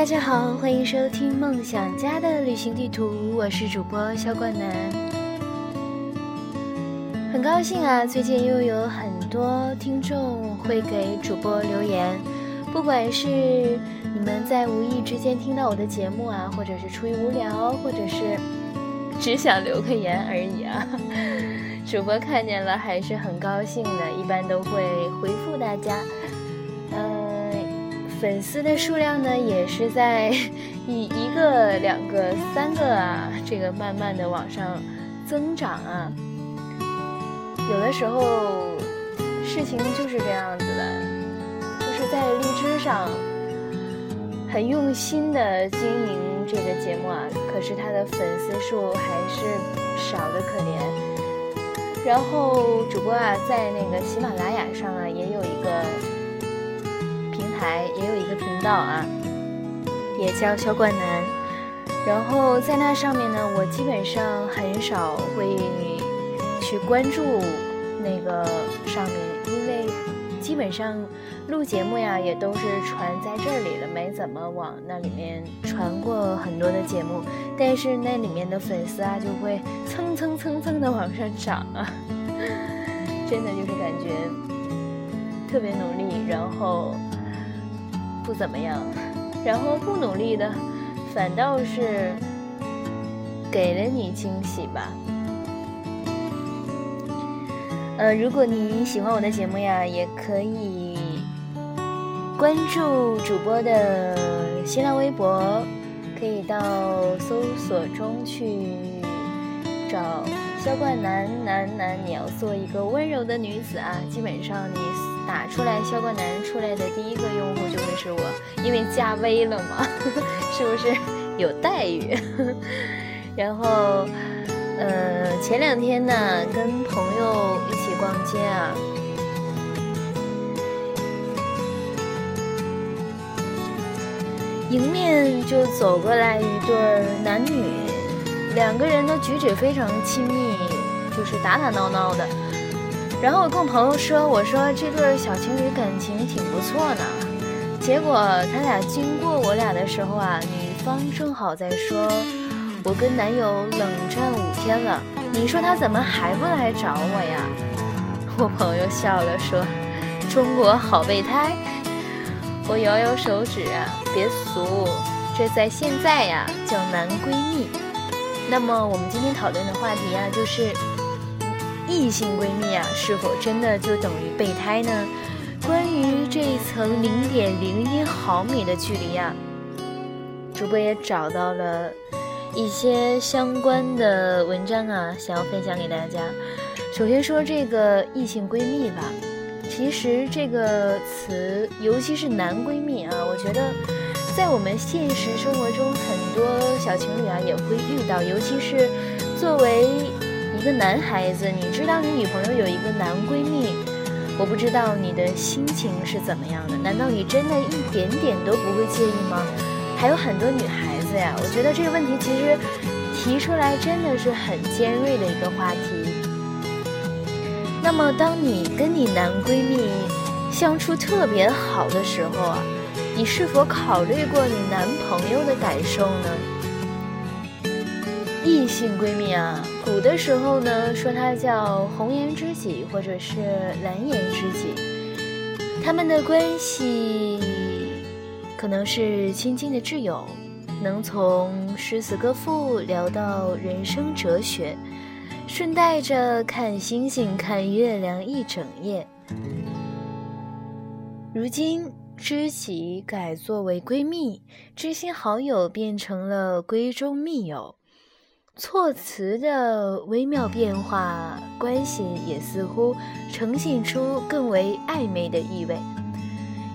大家好，欢迎收听梦想家的旅行地图，我是主播肖冠南。很高兴啊，最近又有很多听众会给主播留言，不管是你们在无意之间听到我的节目啊，或者是出于无聊，或者是只想留个言而已啊。主播看见了还是很高兴的，一般都会回复大家。粉丝的数量呢也是在一一个、两个、三个啊，这个慢慢的往上增长啊。有的时候事情就是这样子的，就是在荔枝上很用心的经营这个节目啊，可是他的粉丝数还是少的可怜。然后主播啊，在那个喜马拉雅上啊，也有一个台，也有一个频道啊，也叫小冠南。然后在那上面呢，我基本上很少会去关注那个上面，因为基本上录节目呀，也都是传在这里了，没怎么往那里面传过很多的节目。但是那里面的粉丝啊，就会蹭蹭蹭蹭的往上涨啊，真的就是感觉特别努力，然后不怎么样，然后不努力的反倒是给了你惊喜吧。呃，如果你喜欢我的节目呀，也可以关注主播的新浪微博。可以到搜索中去找销冠男男男，你要做一个温柔的女子啊！基本上你打出来销冠男出来的第一个用户就会是我，因为加微了嘛，是不是有待遇？然后，呃，前两天呢，跟朋友一起逛街啊。迎面就走过来一对男女，两个人的举止非常亲密，就是打打闹闹的。然后我跟我朋友说：“我说这对小情侣感情挺不错呢。”结果他俩经过我俩的时候啊，女方正好在说：“我跟男友冷战五天了，你说他怎么还不来找我呀？” 我朋友笑了说：“中国好备胎。”我摇摇手指啊，别俗，这在现在呀叫男闺蜜。那么我们今天讨论的话题啊，就是异性闺蜜啊，是否真的就等于备胎呢？关于这一层零点零一毫米的距离啊，主播也找到了一些相关的文章啊，想要分享给大家。首先说这个异性闺蜜吧。其实这个词，尤其是男闺蜜啊，我觉得在我们现实生活中，很多小情侣啊也会遇到。尤其是作为一个男孩子，你知道你女朋友有一个男闺蜜，我不知道你的心情是怎么样的？难道你真的一点点都不会介意吗？还有很多女孩子呀，我觉得这个问题其实提出来真的是很尖锐的一个话题。那么，当你跟你男闺蜜相处特别好的时候啊，你是否考虑过你男朋友的感受呢？异性闺蜜啊，古的时候呢，说它叫红颜知己或者是蓝颜知己，他们的关系可能是亲近的挚友，能从诗词歌赋聊到人生哲学。顺带着看星星、看月亮一整夜。如今，知己改作为闺蜜，知心好友变成了闺中密友，措辞的微妙变化，关系也似乎呈现出更为暧昧的意味。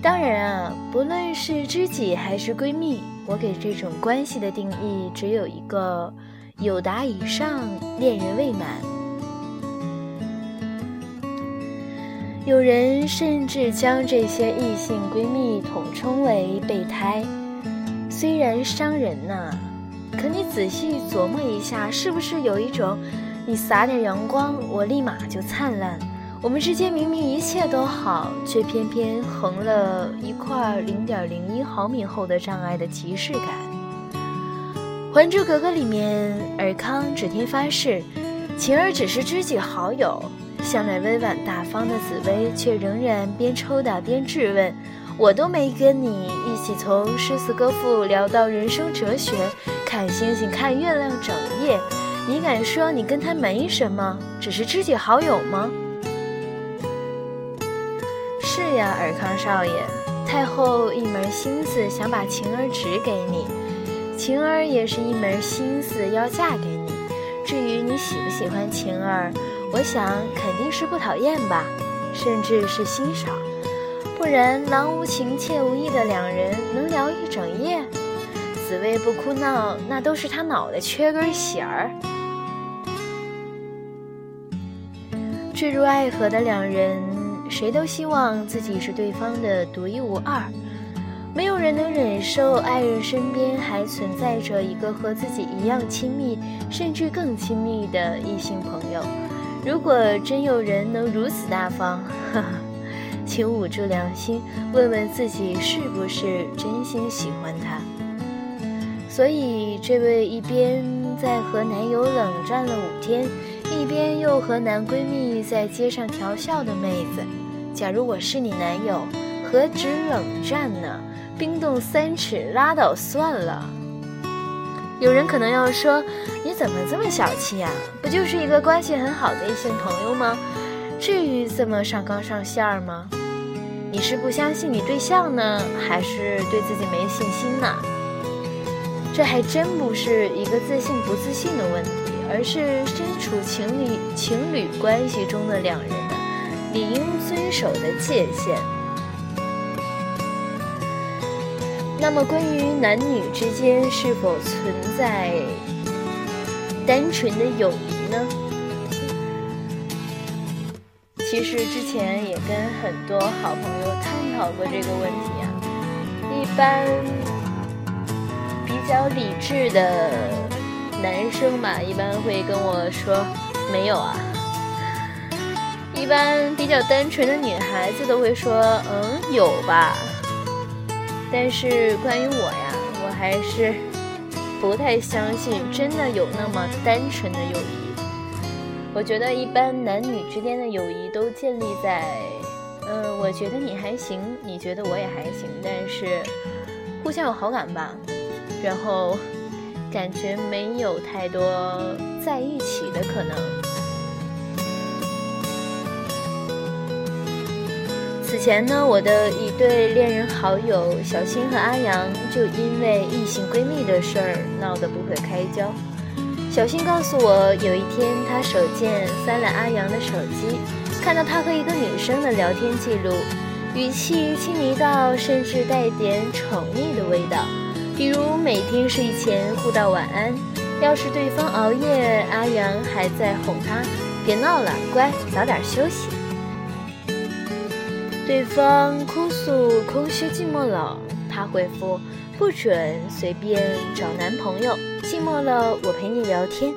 当然啊，不论是知己还是闺蜜，我给这种关系的定义只有一个。有达以上，恋人未满。有人甚至将这些异性闺蜜统称为备胎，虽然伤人呐，可你仔细琢磨一下，是不是有一种，你撒点阳光，我立马就灿烂；我们之间明明一切都好，却偏偏横了一块零点零一毫米厚的障碍的即视感。《还珠格格》里面，尔康指天发誓，晴儿只是知己好友。向来温婉大方的紫薇，却仍然边抽打边质问：“我都没跟你一起从诗词歌赋聊到人生哲学，看星星看月亮整夜，你敢说你跟他没什么，只是知己好友吗？”是呀，尔康少爷，太后一门心思想把晴儿指给你，晴儿也是一门心思要嫁给你。至于你喜不喜欢晴儿，我想肯定是不讨厌吧，甚至是欣赏，不然郎无情妾无意的两人能聊一整夜？紫薇不哭闹，那都是他脑袋缺根弦儿。坠入爱河的两人，谁都希望自己是对方的独一无二。没有人能忍受爱人身边还存在着一个和自己一样亲密，甚至更亲密的异性朋友。如果真有人能如此大方，哈哈，请捂住良心，问问自己是不是真心喜欢他。所以，这位一边在和男友冷战了五天，一边又和男闺蜜在街上调笑的妹子，假如我是你男友，何止冷战呢？冰冻三尺，拉倒算了。有人可能要说：“你怎么这么小气呀？不就是一个关系很好的异性朋友吗？至于这么上纲上线吗？你是不相信你对象呢，还是对自己没信心呢？这还真不是一个自信不自信的问题，而是身处情侣情侣关系中的两人理应遵守的界限。”那么，关于男女之间是否存在单纯的友谊呢？其实之前也跟很多好朋友探讨过这个问题啊。一般比较理智的男生吧，一般会跟我说没有啊。一般比较单纯的女孩子都会说嗯，有吧。但是关于我呀，我还是不太相信真的有那么单纯的友谊。我觉得一般男女之间的友谊都建立在，嗯，我觉得你还行，你觉得我也还行，但是互相有好感吧，然后感觉没有太多在一起的可能。此前呢，我的一对恋人好友小新和阿阳就因为异性闺蜜的事儿闹得不可开交。小新告诉我，有一天他手贱翻了阿阳的手机，看到他和一个女生的聊天记录，语气亲昵到甚至带点宠溺的味道，比如每天睡前互道晚安，要是对方熬夜，阿阳还在哄他，别闹了，乖，早点休息。对方哭诉空虚寂寞冷，他回复不准随便找男朋友，寂寞了我陪你聊天。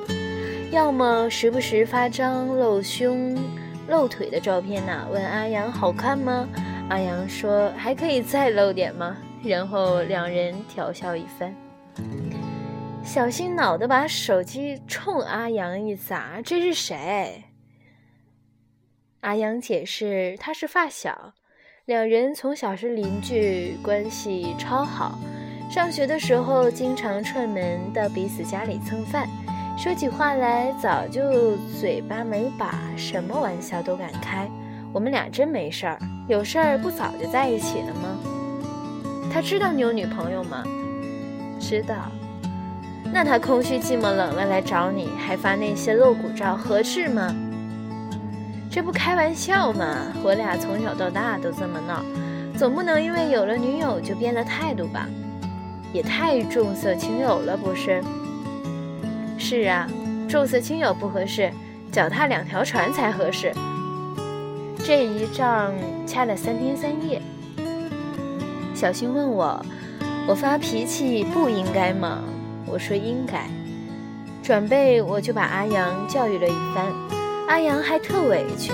要么时不时发张露胸露腿的照片呢？问阿阳好看吗？阿阳说还可以再露点吗？然后两人调笑一番。小心脑的把手机冲阿阳一砸，这是谁？阿阳解释他是发小。两人从小是邻居，关系超好。上学的时候，经常串门到彼此家里蹭饭，说起话来早就嘴巴没把，什么玩笑都敢开。我们俩真没事儿，有事儿不早就在一起了吗？他知道你有女朋友吗？知道。那他空虚寂寞冷了来找你，还发那些露骨照，合适吗？这不开玩笑吗？我俩从小到大都这么闹，总不能因为有了女友就变了态度吧？也太重色轻友了，不是？是啊，重色轻友不合适，脚踏两条船才合适。这一仗掐了三天三夜。小新问我：“我发脾气不应该吗？”我说：“应该。”转背我就把阿阳教育了一番。阿阳还特委屈，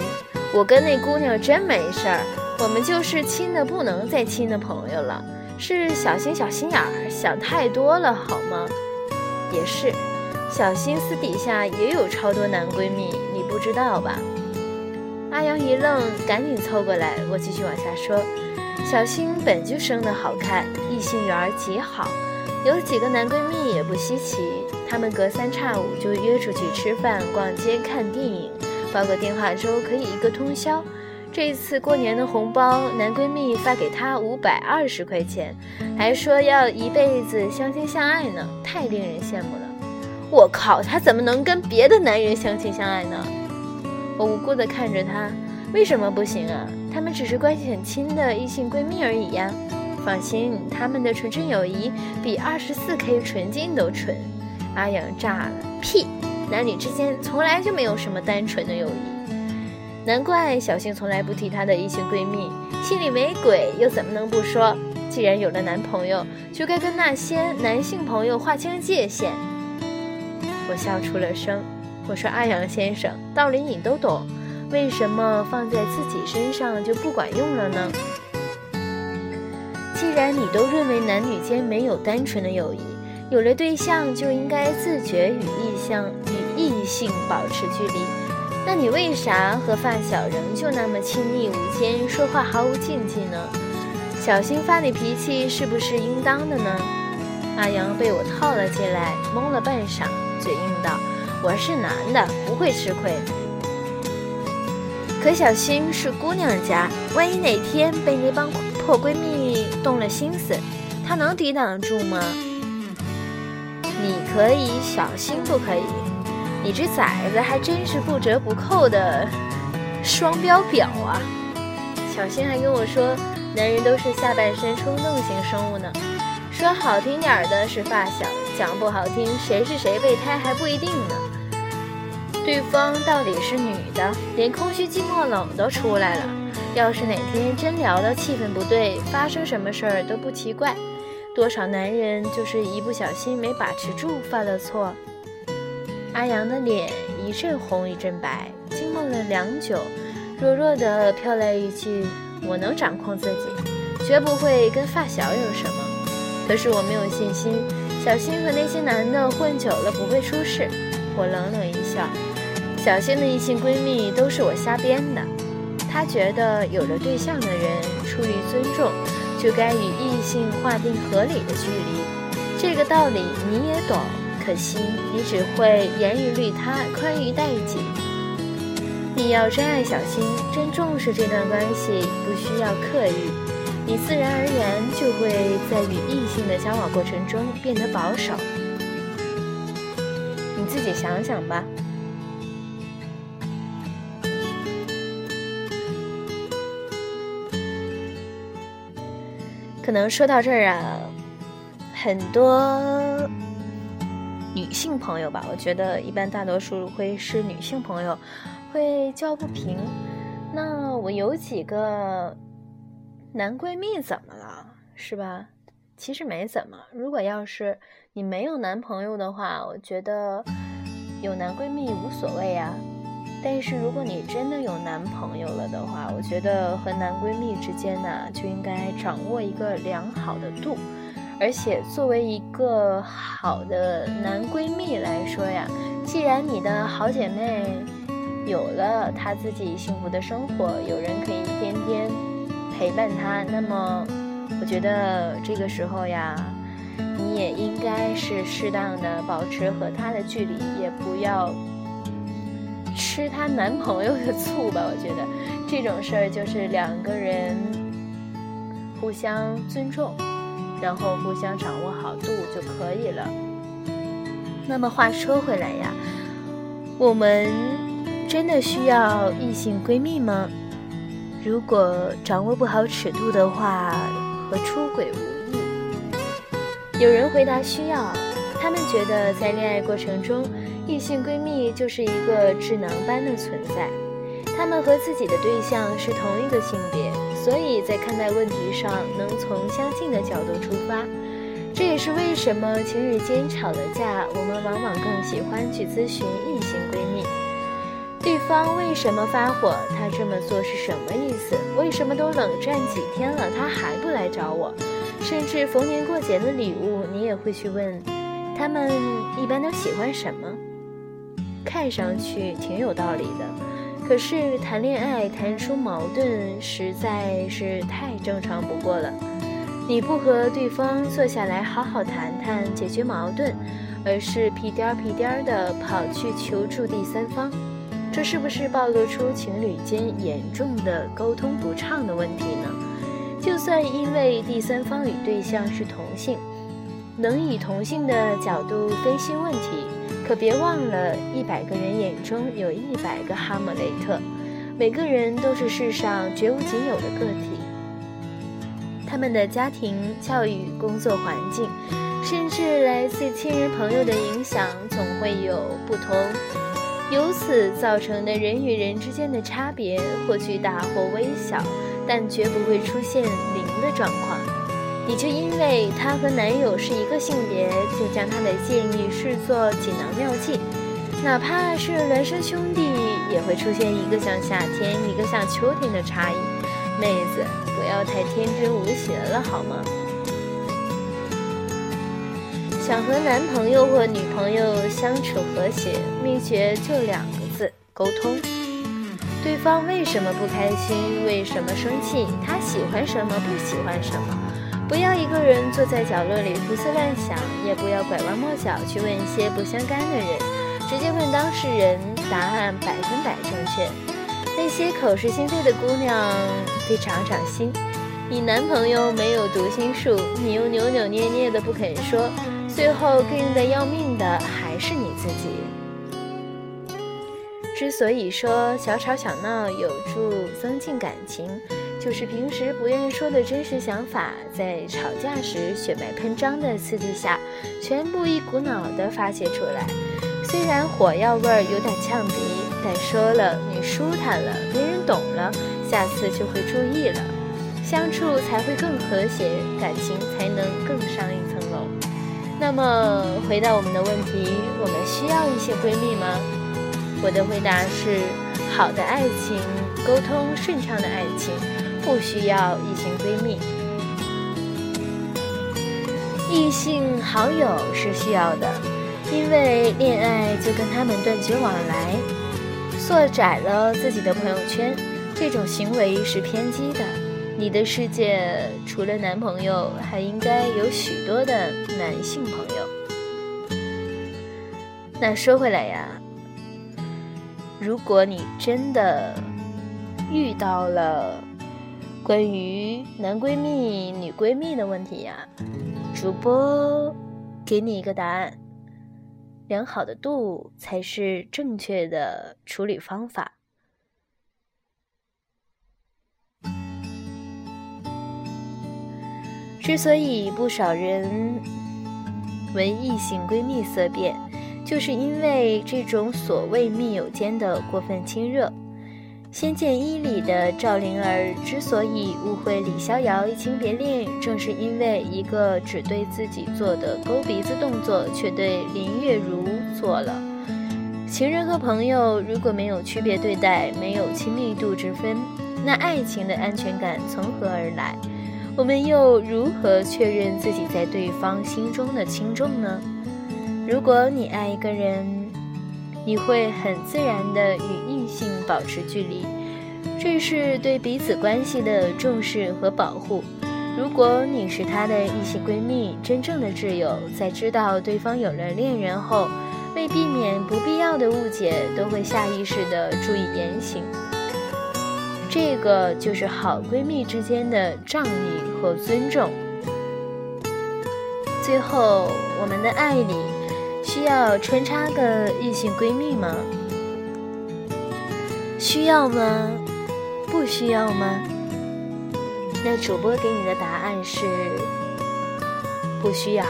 我跟那姑娘真没事儿，我们就是亲的不能再亲的朋友了。是小心小心眼儿，想太多了好吗？也是，小新私底下也有超多男闺蜜，你不知道吧？阿阳一愣，赶紧凑过来，我继续往下说。小新本就生得好看，异性缘儿极好，有几个男闺蜜也不稀奇。他们隔三差五就约出去吃饭、逛街、看电影，煲个电话粥可以一个通宵。这一次过年的红包，男闺蜜发给他五百二十块钱，还说要一辈子相亲相爱呢，太令人羡慕了。我靠，她怎么能跟别的男人相亲相爱呢？我无辜地看着他。为什么不行啊？她们只是关系很亲的异性闺蜜而已呀。放心，她们的纯纯友谊比二十四 K 纯金都纯。阿阳炸了，屁！男女之间从来就没有什么单纯的友谊。难怪小新从来不提她的异性闺蜜，心里没鬼又怎么能不说？既然有了男朋友，就该跟那些男性朋友划清界限。我笑出了声，我说：“阿阳先生，道理你都懂。”为什么放在自己身上就不管用了呢？既然你都认为男女间没有单纯的友谊，有了对象就应该自觉与异性与异性保持距离，那你为啥和发小仍旧那么亲密无间，说话毫无禁忌呢？小新发你脾气是不是应当的呢？阿阳被我套了进来，懵了半晌，嘴硬道：“我是男的，不会吃亏。”可小新是姑娘家，万一哪天被那帮破闺蜜动了心思，她能抵挡得住吗？你可以，小新不可以。你这崽子还真是不折不扣的双标婊啊！小新还跟我说，男人都是下半身冲动型生物呢。说好听点的是发小，讲不好听，谁是谁备胎还不一定呢。对方到底是女的，连空虚、寂寞、冷都出来了。要是哪天真聊到气氛不对，发生什么事儿都不奇怪。多少男人就是一不小心没把持住犯了错。阿阳的脸一阵红一阵白，静默了良久，弱弱的飘来一句：“我能掌控自己，绝不会跟发小有什么。”可是我没有信心，小新和那些男的混久了不会出事。我冷冷一笑。小新的异性闺蜜都是我瞎编的，她觉得有了对象的人出于尊重，就该与异性划定合理的距离。这个道理你也懂，可惜你只会严于律他，宽于待己。你要真爱小新，真重视这段关系，不需要刻意，你自然而然就会在与异性的交往过程中变得保守。你自己想想吧。可能说到这儿啊，很多女性朋友吧，我觉得一般大多数会是女性朋友会叫不平。那我有几个男闺蜜怎么了，是吧？其实没怎么。如果要是你没有男朋友的话，我觉得有男闺蜜无所谓啊。但是如果你真的有男朋友了的话，我觉得和男闺蜜之间呢，就应该掌握一个良好的度。而且作为一个好的男闺蜜来说呀，既然你的好姐妹有了她自己幸福的生活，有人可以天天陪伴她，那么我觉得这个时候呀，你也应该是适当的保持和她的距离，也不要。吃她男朋友的醋吧，我觉得这种事儿就是两个人互相尊重，然后互相掌握好度就可以了。那么话说回来呀，我们真的需要异性闺蜜吗？如果掌握不好尺度的话，和出轨无异。有人回答需要，他们觉得在恋爱过程中。异性闺蜜就是一个智囊般的存在，她们和自己的对象是同一个性别，所以在看待问题上能从相近的角度出发。这也是为什么情侣间吵了架，我们往往更喜欢去咨询异性闺蜜。对方为什么发火？他这么做是什么意思？为什么都冷战几天了，他还不来找我？甚至逢年过节的礼物，你也会去问，他们一般都喜欢什么？看上去挺有道理的，可是谈恋爱谈出矛盾，实在是太正常不过了。你不和对方坐下来好好谈谈解决矛盾，而是屁颠儿屁颠儿的跑去求助第三方。这是不是暴露出情侣间严重的沟通不畅的问题呢？就算因为第三方与对象是同性，能以同性的角度分析问题，可别忘了，一百个人眼中有一百个哈姆雷特，每个人都是世上绝无仅有的个体，他们的家庭教育、工作环境，甚至来自亲人朋友的影响，总会有不同。由此造成的人与人之间的差别，或巨大或微小，但绝不会出现零的状况。你就因为她和男友是一个性别，就将他的建议视作锦囊妙计，哪怕是孪生兄弟，也会出现一个像夏天，一个像秋天的差异。妹子，不要太天真无邪了，好吗？想和男朋友或女朋友相处和谐，秘诀就两个字：沟通。对方为什么不开心？为什么生气？他喜欢什么？不喜欢什么？不要一个人坐在角落里胡思乱想，也不要拐弯抹角去问一些不相干的人，直接问当事人，答案百分百正确。那些口是心非的姑娘，得长长心。你男朋友没有读心术，你又扭扭捏捏的不肯说。最后更应的要命的还是你自己。之所以说小吵小闹有助增进感情，就是平时不愿说的真实想法，在吵架时血脉喷张的刺激下，全部一股脑的发泄出来。虽然火药味儿有点呛鼻，但说了你舒坦了，别人懂了，下次就会注意了，相处才会更和谐，感情才能更上一层楼。那么回到我们的问题，我们需要一些闺蜜吗？我的回答是：好的爱情，沟通顺畅的爱情，不需要异性闺蜜。异性好友是需要的，因为恋爱就跟他们断绝往来，缩窄了自己的朋友圈，这种行为是偏激的。你的世界除了男朋友，还应该有许多的男性朋友。那说回来呀，如果你真的遇到了关于男闺蜜、女闺蜜的问题呀，主播给你一个答案：良好的度才是正确的处理方法。之所以不少人为异性闺蜜色变，就是因为这种所谓密友间的过分亲热。《仙剑一》里的赵灵儿之所以误会李逍遥移情别恋，正是因为一个只对自己做的勾鼻子动作，却对林月如做了。情人和朋友如果没有区别对待，没有亲密度之分，那爱情的安全感从何而来？我们又如何确认自己在对方心中的轻重呢？如果你爱一个人，你会很自然的与异保持距离，这是对彼此关系的重视和保护。如果你是她的异性闺蜜，真正的挚友，在知道对方有了恋人后，为避免不必要的误解，都会下意识地注意言行。这个就是好闺蜜之间的仗义和尊重。最后，我们的爱里需要穿插个异性闺蜜吗？需要吗？不需要吗？那主播给你的答案是不需要。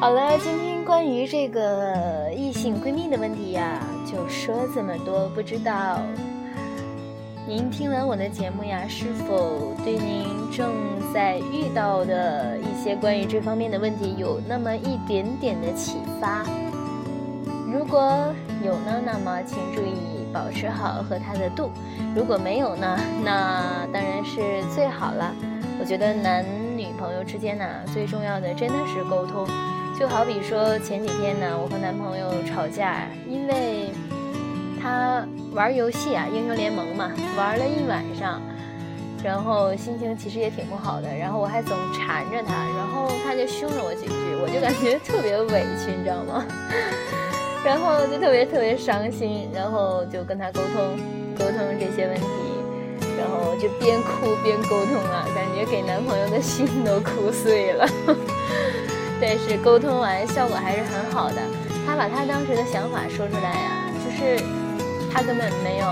好了，今天关于这个异性闺蜜的问题呀，就说这么多。不知道您听完我的节目呀，是否对您正在遇到的些关于这方面的问题有那么一点点的启发？如果有呢，那么请注意保持好和他的度；如果没有呢，那当然是最好了。我觉得男女朋友之间呢，最重要的真的是沟通。就好比说前几天呢，我和男朋友吵架，因为他玩游戏啊，英雄联盟嘛，玩了一晚上，然后心情其实也挺不好的。然后我还总缠着他，然后他就凶了我几句，我就感觉特别委屈，你知道吗？然后就特别特别伤心，然后就跟他沟通沟通这些问题，然后就边哭边沟通啊，感觉给男朋友的心都哭碎了。但是沟通完效果还是很好的，他把他当时的想法说出来呀，就是他根本没有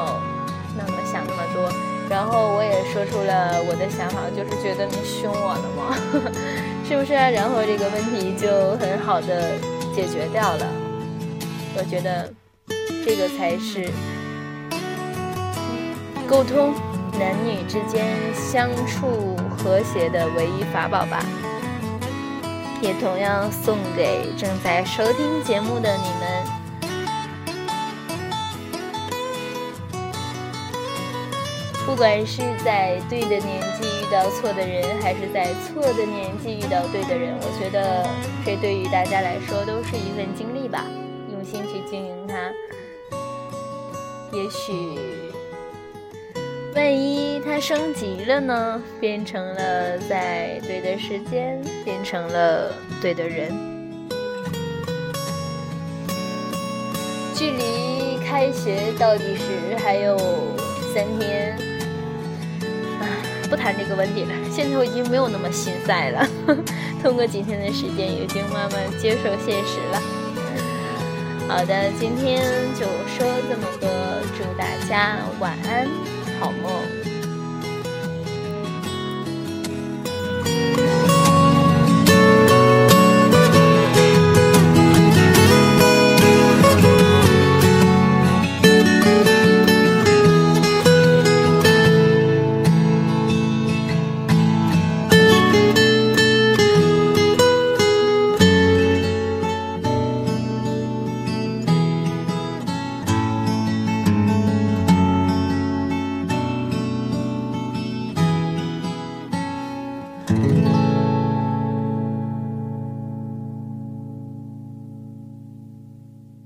那么想那么多，然后我也说出了我的想法，就是觉得你凶我了吗？是不是？然后这个问题就很好的解决掉了。我觉得这个才是沟通男女之间相处和谐的唯一法宝吧。也同样送给正在收听节目的你们。不管是在对的年纪遇到错的人，还是在错的年纪遇到对的人，我觉得这对于大家来说都是一份经历吧。用心去经营它，也许。万一它升级了呢？变成了在对的时间，变成了对的人。距离开学倒计时还有三天，不谈这个问题了。现在我已经没有那么心塞了，通过几天的时间，已经慢慢接受现实了。好的，今天就说这么多，祝大家晚安。